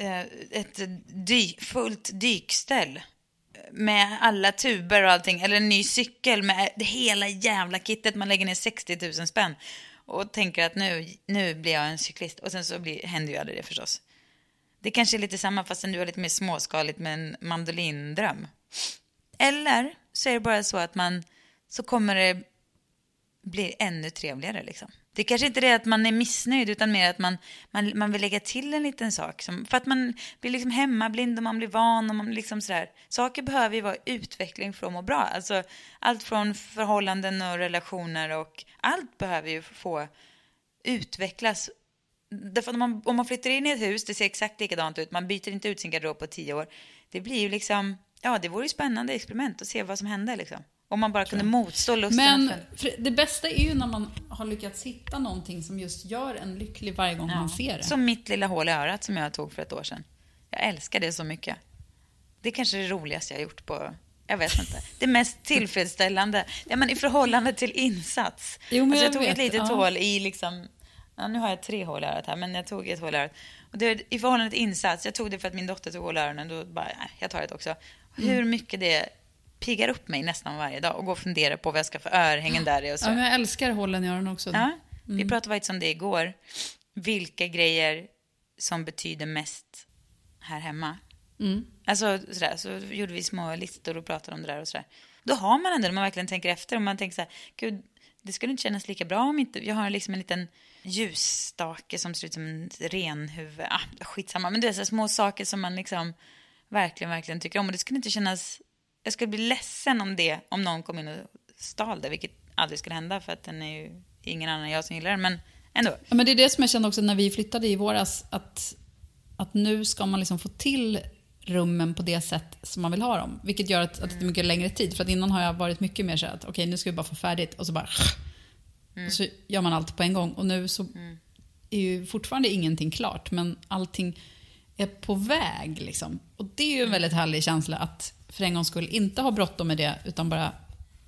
eh, ett dy, fullt dykställ med alla tuber och allting. Eller en ny cykel med det hela jävla kittet. Man lägger ner 60 000 spänn och tänker att nu, nu blir jag en cyklist. Och sen så blir, händer ju aldrig det förstås. Det kanske är lite samma fastän du har lite mer småskaligt med en mandolindröm. Eller så är det bara så att man så kommer det bli ännu trevligare liksom. Det kanske inte är det att man är missnöjd utan mer att man, man, man vill lägga till en liten sak. Som, för att man blir liksom hemmablind och man blir van och man liksom sådär. Saker behöver ju vara utveckling för att må bra. Alltså allt från förhållanden och relationer och allt behöver ju få utvecklas. Därför om man, om man flyttar in i ett hus, det ser exakt likadant ut, man byter inte ut sin garderob på tio år. Det blir ju liksom, ja det vore ju spännande experiment att se vad som händer liksom. Om man bara kunde motstå lusten. Men för- det bästa är ju när man har lyckats hitta någonting som just gör en lycklig varje gång man ser det. Som mitt lilla hål i örat som jag tog för ett år sedan. Jag älskar det så mycket. Det är kanske det roligaste jag har gjort på, jag vet inte. Det mest tillfredsställande, ja, men i förhållande till insats. Jo, men alltså, jag jag tog ett vet, litet ja. hål i liksom, ja, nu har jag tre hål i örat här, men jag tog ett hål i örat. Och det, I förhållande till insats, jag tog det för att min dotter tog hål i öronen, då bara, nej, jag tar det också. Mm. Hur mycket det piggar upp mig nästan varje dag och går och funderar på vad jag ska för örhängen där i och så. Ja, men jag älskar hålen i öronen också. Ja, vi pratade faktiskt om det igår. Vilka grejer som betyder mest här hemma. Alltså sådär, så gjorde vi små listor och pratade om det där och sådär. Då har man ändå, när man verkligen tänker efter, och man tänker så här, gud, det skulle inte kännas lika bra om inte, jag har liksom en liten ljusstake som ser ut som en renhuvud, ah, skitsamma, men det är så små saker som man liksom verkligen, verkligen tycker om. Och det skulle inte kännas, jag skulle bli ledsen om det, om någon kom in och stal det, vilket aldrig skulle hända för att den är ju ingen annan än jag som gillar den, men ändå. Ja, men det är det som jag kände också när vi flyttade i våras, att, att nu ska man liksom få till rummen på det sätt som man vill ha dem. Vilket gör att, att det är mycket längre tid. För att innan har jag varit mycket mer så att okej, nu ska vi bara få färdigt och så bara... Och så gör man allt på en gång. Och nu så är ju fortfarande ingenting klart, men allting är på väg. Liksom. Och det är ju en väldigt härlig känsla att för en gångs skull inte ha bråttom med det, utan bara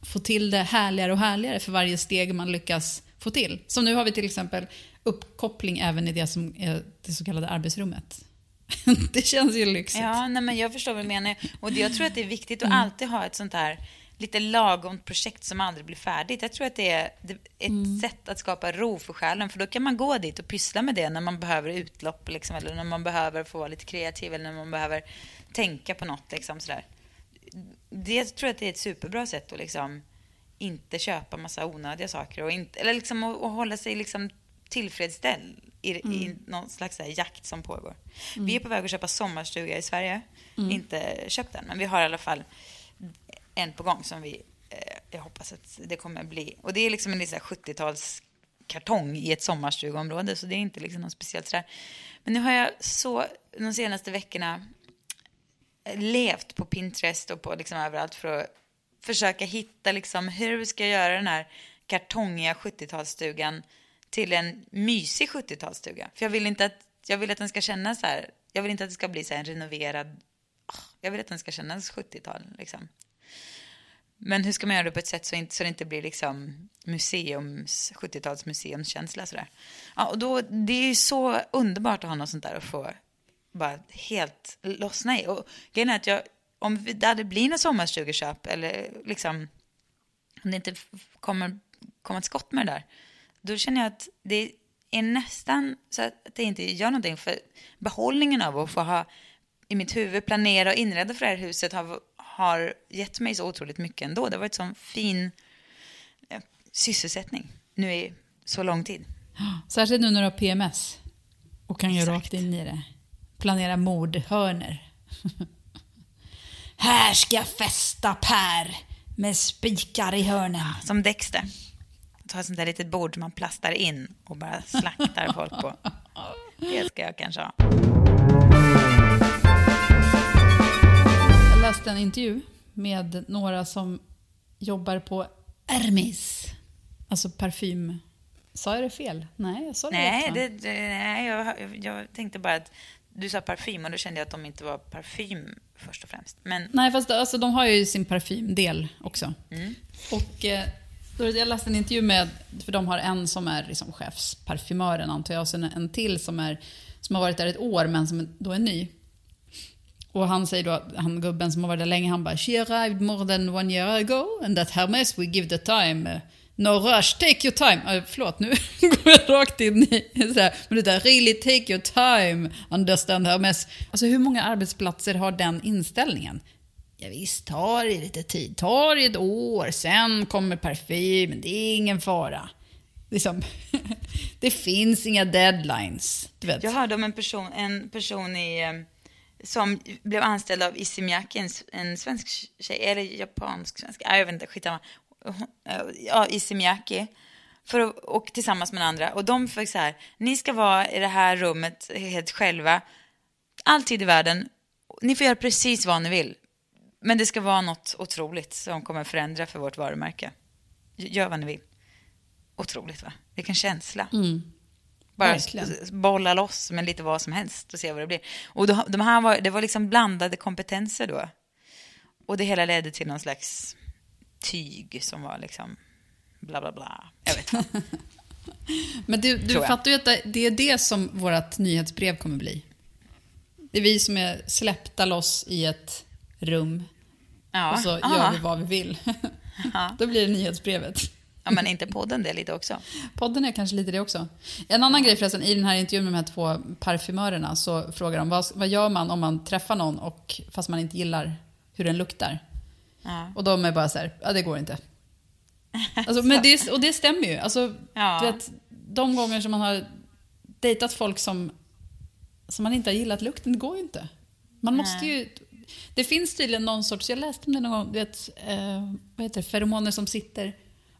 få till det härligare och härligare för varje steg man lyckas få till. Som nu har vi till exempel uppkoppling även i det som är det så kallade arbetsrummet. det känns ju lyxigt. Ja, nej, men jag förstår vad du menar. Och jag tror att det är viktigt att alltid ha ett sånt här lite lagom projekt som aldrig blir färdigt. Jag tror att det är ett sätt att skapa ro för själen. För då kan man gå dit och pyssla med det när man behöver utlopp. Liksom, eller när man behöver få vara lite kreativ. Eller när man behöver tänka på något. Liksom, sådär. Det jag tror att det är ett superbra sätt att liksom inte köpa massa onödiga saker. Och inte, eller liksom att, att hålla sig liksom tillfredsställd i, i någon slags här jakt som pågår. Vi är på väg att köpa sommarstuga i Sverige. Inte köpt den, men vi har i alla fall en på gång som vi, eh, jag hoppas att det kommer bli. Och det är liksom en liten 70-tals kartong i ett sommarstugområde, så det är inte liksom något speciellt sådär. Men nu har jag så, de senaste veckorna, eh, levt på Pinterest och på liksom överallt för att försöka hitta liksom hur ska jag göra den här kartongiga 70-talsstugan till en mysig 70-talsstuga. För jag vill inte att, jag vill att den ska kännas så här, jag vill inte att det ska bli så här en renoverad, jag vill att den ska kännas 70-tal liksom. Men hur ska man göra det på ett sätt så, inte, så det inte blir liksom museums, 70-tals museumskänsla sådär. Ja, och då, det är ju så underbart att ha något sånt där och få bara helt lossna i. Och grejen är att jag, om det hade blivit något sommarstugeköp eller liksom om det inte kommer komma till skott med det där, då känner jag att det är nästan så att det inte gör någonting. För behållningen av att få ha i mitt huvud planera och inreda för det här huset har, har gett mig så otroligt mycket ändå. Det har varit sån fin eh, sysselsättning nu i så lång tid. Särskilt nu när du har PMS och kan Exakt. rakt in i det. Planera mordhörner. Här ska jag fästa Per med spikar i hörnen. Som Dexter. Ta ett sånt där litet bord som man plastar in och bara slaktar folk på. Det ska jag kanske ha. Jag läste en intervju med några som jobbar på Hermes. Alltså parfym. Sa jag det fel? Nej, jag sa det Nej, det, det, nej jag, jag, jag tänkte bara att du sa parfym och då kände jag att de inte var parfym först och främst. Men Nej, fast alltså, de har ju sin parfymdel också. Mm. Och eh, då, jag läste en intervju med, för de har en som är liksom chefsparfymören antar jag, och sen en till som, är, som har varit där ett år men som då är ny. Och han säger då, han gubben som har varit där länge, han bara “She arrived more than one year ago and that Hermes we give the time. No rush, take your time.” äh, Förlåt, nu går jag rakt in i så här, men det där “Really take your time, understand Hermes”. Alltså hur många arbetsplatser har den inställningen? Ja, visst, tar det lite tid. Tar det ett år, sen kommer parfym, det är ingen fara. Liksom, det finns inga deadlines. Du vet. jag hörde om en person, en person i, eh, som blev anställd av Issey Miyake, en, en svensk tjej, eller japansk-svensk, nej, jag vet inte, skitsamma. Eh, ja, Issey Miyake. För att, och tillsammans med andra. Och de fick så här, ni ska vara i det här rummet helt själva, alltid i världen. Ni får göra precis vad ni vill. Men det ska vara något otroligt som kommer förändra för vårt varumärke. Gör vad ni vill. Otroligt va? Vilken känsla. Mm. Bara Verkligen. bolla loss med lite vad som helst och se vad det blir. Och då, de här var, det var liksom blandade kompetenser då. Och det hela ledde till någon slags tyg som var liksom bla bla bla. Jag vet inte. Men du, du fattar ju att det- är det som vårt nyhetsbrev kommer bli. Det är vi som är släppta loss i ett rum Ja. och så aha. gör vi vad vi vill. Då blir det nyhetsbrevet. Ja, men inte podden det lite också? Podden är kanske lite det också. En annan grej förresten, i den här intervjun med de här två parfymörerna så frågar de vad, vad gör man om man träffar någon och, fast man inte gillar hur den luktar? Ja. Och de är bara så här, ja det går inte. Alltså, men det, och det stämmer ju. Alltså, Ja. vet, de gånger som man har dejtat folk som, som man inte har gillat lukten, det går ju inte. Man måste ju... Det finns tydligen någon sorts, jag läste om det någon gång, du vet, eh, vad heter det, feromoner som sitter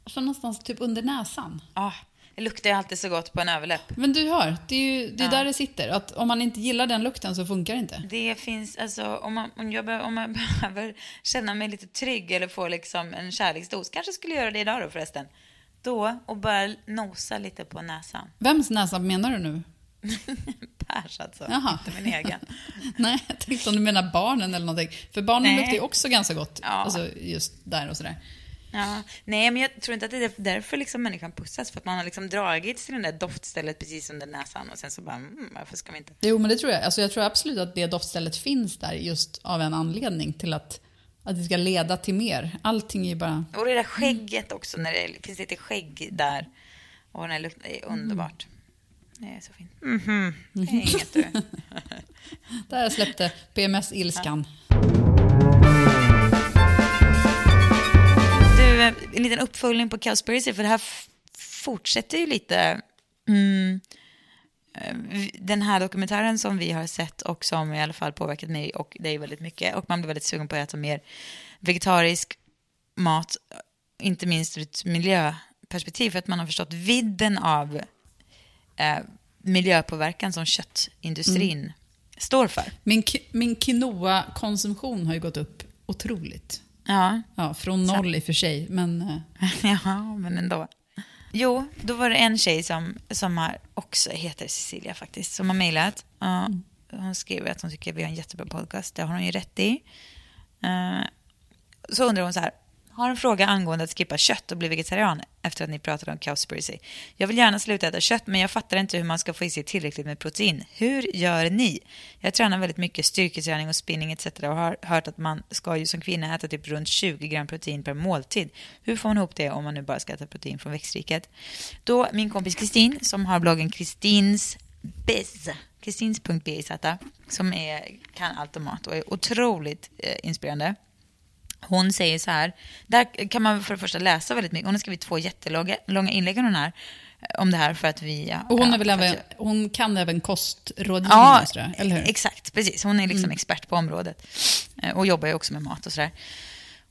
alltså någonstans typ under näsan. Ah, det luktar ju alltid så gott på en överläpp. Men du hör, det är ju det är där det sitter. Att om man inte gillar den lukten så funkar det inte. Det finns, alltså om man, om jag, be- om man behöver känna mig lite trygg eller få liksom en kärleksdos, kanske skulle göra det idag då förresten. Då, och bara nosa lite på näsan. Vems näsa menar du nu? Pers alltså, Jaha. inte min egen. Nej, jag tänkte om du menar barnen eller någonting. För barnen Nej. luktar ju också ganska gott. Ja. Alltså just där och sådär. Ja, nej, men jag tror inte att det är därför liksom människan pussas. För att man har liksom dragits till det där doftstället precis under näsan och sen så bara, mm, varför ska vi inte? Jo, men det tror jag. Alltså, jag tror absolut att det doftstället finns där just av en anledning till att, att det ska leda till mer. Allting är ju bara... Och det där skägget också, när det finns lite skägg där. Och den här lukten, det är underbart. Det är så fint. Mhm, det är inget du. Där släppte PMS-ilskan. Du, en liten uppföljning på Cowspiracy, för det här fortsätter ju lite. Mm, eh, den här dokumentären som vi har sett och som i alla fall påverkat mig och dig väldigt mycket. Och man blir väldigt sugen på att äta mer vegetarisk mat, inte minst ur ett miljöperspektiv, för att man har förstått vidden av eh, miljöpåverkan som köttindustrin står för. Min, min quinoa-konsumtion har ju gått upp otroligt. Ja, Ja, från noll i och för sig, men... eh, Ja, men ändå. Jo, då var det en tjej som, som har också heter Cecilia faktiskt, som har mejlat. Ja, Hon skriver att hon tycker att vi har en jättebra podcast, det har hon ju rätt i. Eh, Så undrar hon så här, har en fråga angående att skippa kött och bli vegetarian efter att ni pratade om cowspiracy. Jag vill gärna sluta äta kött men jag fattar inte hur man ska få i sig tillräckligt med protein. Hur gör ni? Jag tränar väldigt mycket styrketräning och spinning etc. och har hört att man ska ju som kvinna äta typ runt 20 gram protein per måltid. Hur får man ihop det om man nu bara ska äta protein från växtriket? Då min kompis Kristin som har bloggen Kristins Biz, kristins.biz som är, kan allt om mat och är otroligt eh, inspirerande. Hon säger så här, där kan man för det första läsa väldigt mycket. Hon har skrivit två jättelånga långa inlägg om, här, eh, om det här för att vi... Och hon, ja, att även, jag- hon kan även kostrådgivning, Ja, jag, eller hur? Mm. exakt. Precis. Hon är liksom expert på området. Eh, Och jobbar ju också med mat och sådär.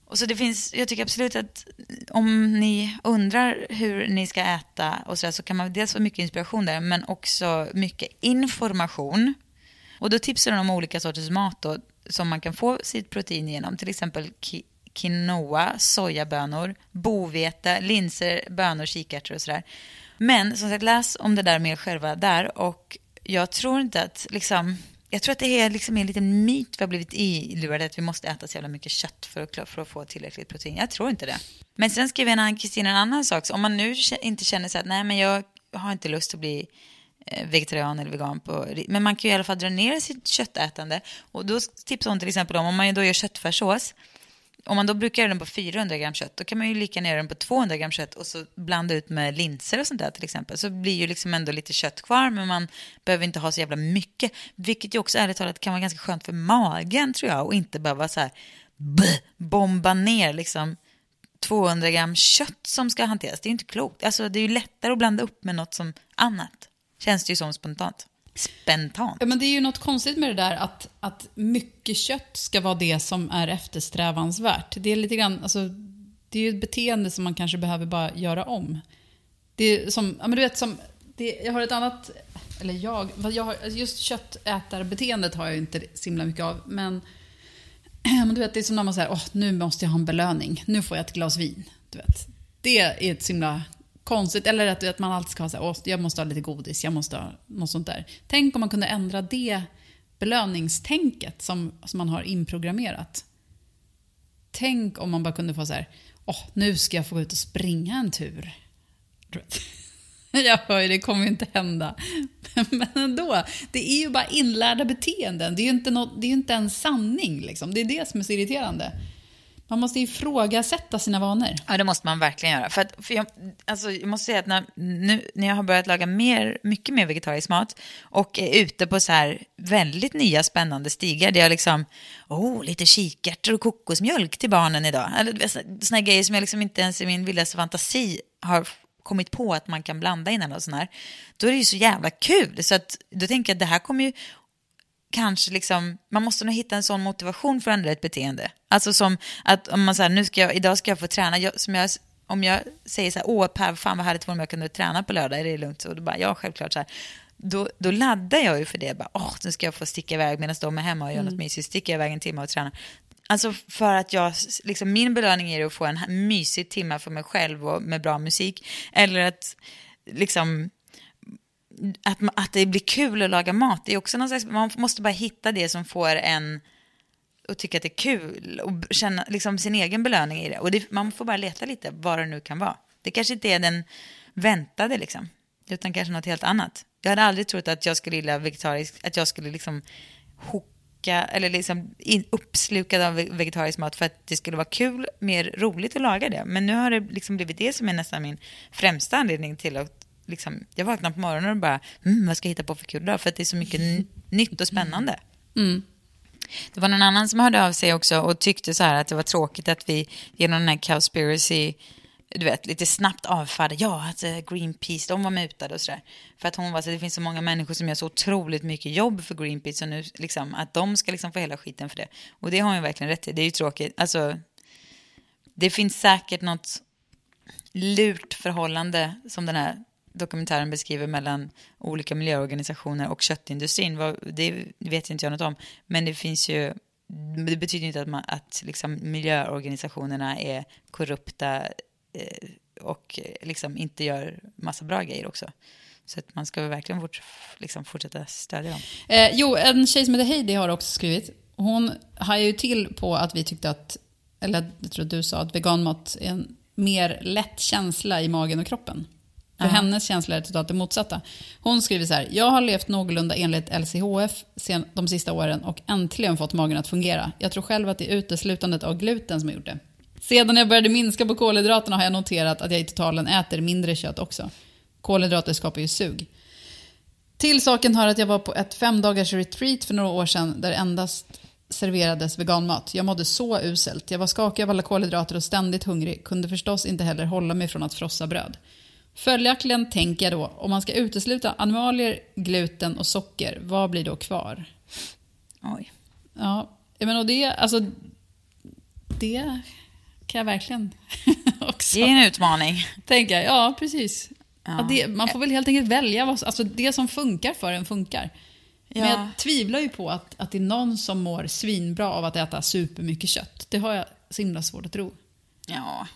Och så det finns, jag tycker absolut att om ni undrar hur ni ska äta och sådär så kan man dels få mycket inspiration där men också mycket information. Och då tipsar hon om olika sorters mat då, som man kan få sitt protein genom. Till exempel ki- quinoa, sojabönor, bovete, linser, bönor, kikärtor och sådär. Men som sagt, läs om det där mer själva där. Och jag tror inte att liksom... Jag tror att det är liksom en liten myt vi har blivit ilurade att vi måste äta så jävla mycket kött för att, för att få tillräckligt protein. Jag tror inte det. Men sen skriver en annan Kristina en annan sak. Så om man nu inte känner så att nej men jag har inte lust att bli Eh, vegetarian eller vegan. På, men man kan ju i alla fall dra ner sitt köttätande. Och då tipsar hon till exempel om om man då gör köttfärssås. Om man då brukar göra den på 400 gram kött, då kan man ju lika ner den på 200 gram kött och så blanda ut med linser och sånt där till exempel. Så blir ju liksom ändå lite kött kvar, men man behöver inte ha så jävla mycket. Vilket ju också ärligt talat kan vara ganska skönt för magen tror jag och inte behöva så här bomba ner liksom 200 gram kött som ska hanteras. Det är ju inte klokt. Alltså det är ju lättare att blanda upp med något som annat. Känns det ju som spontant. Spontant. Ja, men det är ju något konstigt med det där att, att mycket kött ska vara det som är eftersträvansvärt. Det är lite grann, alltså, det är ju ett beteende som man kanske behöver bara göra om. Det är som, ja men du vet som, det, jag har ett annat, eller jag, jag har, just köttätarbeteendet har jag ju inte så himla mycket av, men, men du vet det är som när man säger, åh nu måste jag ha en belöning, nu får jag ett glas vin. Du vet. Det är ett så himla konstigt, eller att, att man alltid ska ha så här, jag måste ha lite godis, jag måste ha något sånt där. Tänk om man kunde ändra det belöningstänket som, som man har inprogrammerat. Tänk om man bara kunde få så här, åh, nu ska jag få gå ut och springa en tur. Jag hör ju, det kommer ju inte hända. Men ändå, det är ju bara inlärda beteenden. Det är ju inte, något, det är ju inte en sanning. Liksom. Det är det som är så irriterande. Man måste ifrågasätta sina vanor. Ja, det måste man verkligen göra. För, att, för jag, alltså, jag måste säga att när, nu, när jag har börjat laga mer, mycket mer vegetarisk mat och är ute på så här väldigt nya spännande stigar där jag liksom, oh, lite kikärtor och kokosmjölk till barnen idag. Eller såna grejer som jag liksom inte ens i min vildaste fantasi har kommit på att man kan blanda in eller sån här. Då är det ju så jävla kul. Så att, då tänker jag att det här kommer ju kanske liksom, man måste nog hitta en sån motivation för att ändra ett beteende. Alltså som att om man säger, nu ska jag, idag ska jag få träna, jag, som jag, om jag säger så här, åh Per, fan vad härligt om jag kunde träna på lördag, är det lugnt? Och då bara, ja självklart så här. Då, då laddar jag ju för det, bara, åh, nu ska jag få sticka iväg medan de är hemma och gör mm. något mysigt, sticker jag iväg en timme och tränar. Alltså för att jag, liksom min belöning är att få en mysig timme för mig själv och med bra musik. Eller att liksom att, att det blir kul att laga mat. Det är också någon slags, man måste bara hitta det som får en att tycka att det är kul och känna liksom, sin egen belöning i det. Och det, man får bara leta lite vad det nu kan vara. Det kanske inte är den väntade liksom, utan kanske något helt annat. Jag hade aldrig trott att jag skulle gilla vegetariskt, att jag skulle liksom hocka eller liksom in, uppslukad av vegetarisk mat för att det skulle vara kul, mer roligt att laga det. Men nu har det liksom blivit det som är nästan min främsta anledning till att liksom, jag vaknar på morgonen och bara, mm, vad ska jag hitta på för kul då? För att det är så mycket nytt och spännande. Mm. Det var någon annan som hörde av sig också och tyckte så här att det var tråkigt att vi genom den här Cowspiracy, du vet, lite snabbt avfärdade, ja, att eh, Greenpeace, de var mutade och sådär. För att hon var så det finns så många människor som gör så otroligt mycket jobb för Greenpeace och nu liksom, att de ska liksom få hela skiten för det. Och det har hon verkligen rätt i, det är ju tråkigt. Alltså, det finns säkert något lurt förhållande som den här dokumentären beskriver mellan olika miljöorganisationer och köttindustrin, det vet inte jag något om. Men det finns ju, det betyder inte att, man, att liksom miljöorganisationerna är korrupta eh, och liksom inte gör massa bra grejer också. Så att man ska verkligen fort, liksom fortsätta stödja dem. Eh, jo, en tjej som heter Heidi har också skrivit. Hon hajar ju till på att vi tyckte att, eller jag tror att du sa, att veganmat är en mer lätt känsla i magen och kroppen. För uh -huh. hennes känsla är totalt det motsatta. Hon skriver så här, jag har levt någorlunda enligt LCHF sen, de sista åren och äntligen fått magen att fungera. Jag tror själv att det är uteslutandet av gluten som har gjort det. Sedan jag började minska på kolhydraterna har jag noterat att jag i totalen äter mindre kött också. Kolhydrater skapar ju sug. Till saken hör att jag var på ett fem dagars retreat för några år sedan där endast serverades veganmat. Jag mådde så uselt. Jag var skakig av alla kolhydrater och ständigt hungrig. Kunde förstås inte heller hålla mig från att frossa bröd. Följaktligen tänker jag då, om man ska utesluta animalier, gluten och socker, vad blir då kvar? Oj. Ja, men och det, alltså, det kan jag verkligen också... Det är en utmaning. Tänka, ja precis. Ja. Det, man får väl helt enkelt välja, vad, alltså det som funkar för en funkar. Ja. Men jag tvivlar ju på att, att det är någon som mår svinbra av att äta supermycket kött. Det har jag så himla svårt att tro. Ja,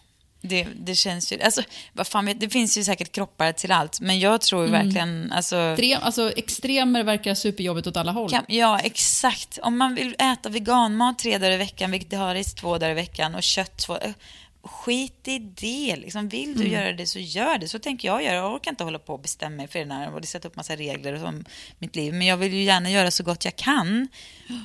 det, det känns ju, alltså, vad fan vet, det finns ju säkert kroppar till allt, men jag tror mm. verkligen, alltså... Extrem, alltså extremer verkar superjobbigt åt alla håll. Kan, ja, exakt. Om man vill äta veganmat tre dagar i veckan, vegetariskt två dagar i veckan och kött två skit i det. Liksom, vill du mm. göra det så gör det. Så tänker jag göra. Jag orkar inte hålla på och bestämma mig för det här och sätta upp massa regler om mitt liv. Men jag vill ju gärna göra så gott jag kan.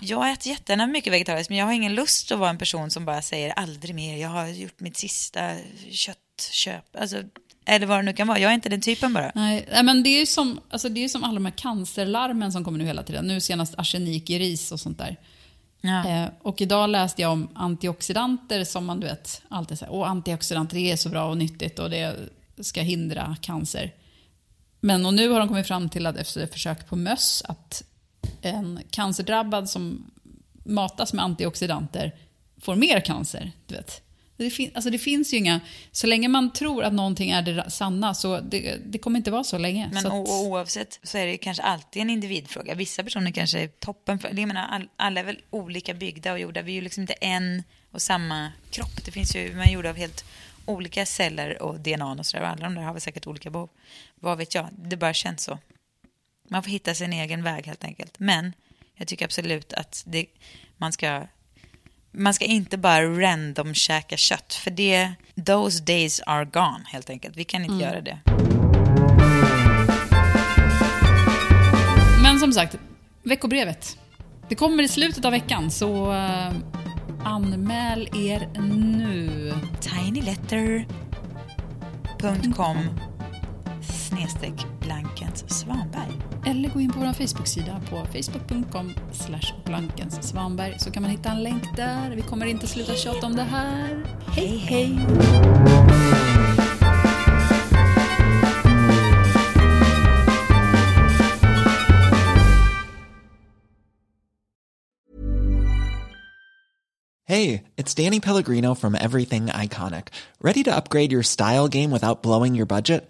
Jag äter jättegärna mycket vegetariskt, men jag har ingen lust att vara en person som bara säger aldrig mer. Jag har gjort mitt sista köttköp. Alltså, eller vad det nu kan vara. Jag är inte den typen bara. Nej, men det är ju som, alltså det är som alla de här cancerlarmen som kommer nu hela tiden. Nu senast arsenik i ris och sånt där. Ja. Eh, och idag läste jag om antioxidanter som man du vet alltid säger, åh antioxidanter det är så bra och nyttigt och det ska hindra cancer. Men och nu har de kommit fram till att efter försök på möss att en cancerdrabbad som matas med antioxidanter får mer cancer. Du vet. Det, fin alltså det finns ju inga... Så länge man tror att någonting är det sanna så det, det kommer inte vara så länge. Men så att... oavsett så är det kanske alltid en individfråga. Vissa personer kanske är toppen. För, jag menar, all, alla är väl olika byggda och gjorda. Vi är ju liksom inte en och samma kropp. Det finns ju, man är gjorda av helt olika celler och DNA och sådär. Alla de där har väl säkert olika behov. Vad vet jag? Det bara känns så. Man får hitta sin egen väg helt enkelt. Men jag tycker absolut att det, man ska man ska inte bara random käka kött, för det, those days are gone helt enkelt. Vi kan inte mm. göra det. Men som sagt, veckobrevet. Det kommer i slutet av veckan, så uh, Anmäl er nu. tinyletter.com snedstreck blankens Svanberg. Eller gå in på vår Facebook-sida på facebook.com blankens svanberg så kan man hitta en länk där. Vi kommer inte sluta tjata om det här. Hej hej! Hey, it's Danny Pellegrino from Everything Iconic. Ready to upgrade your style game without blowing your budget?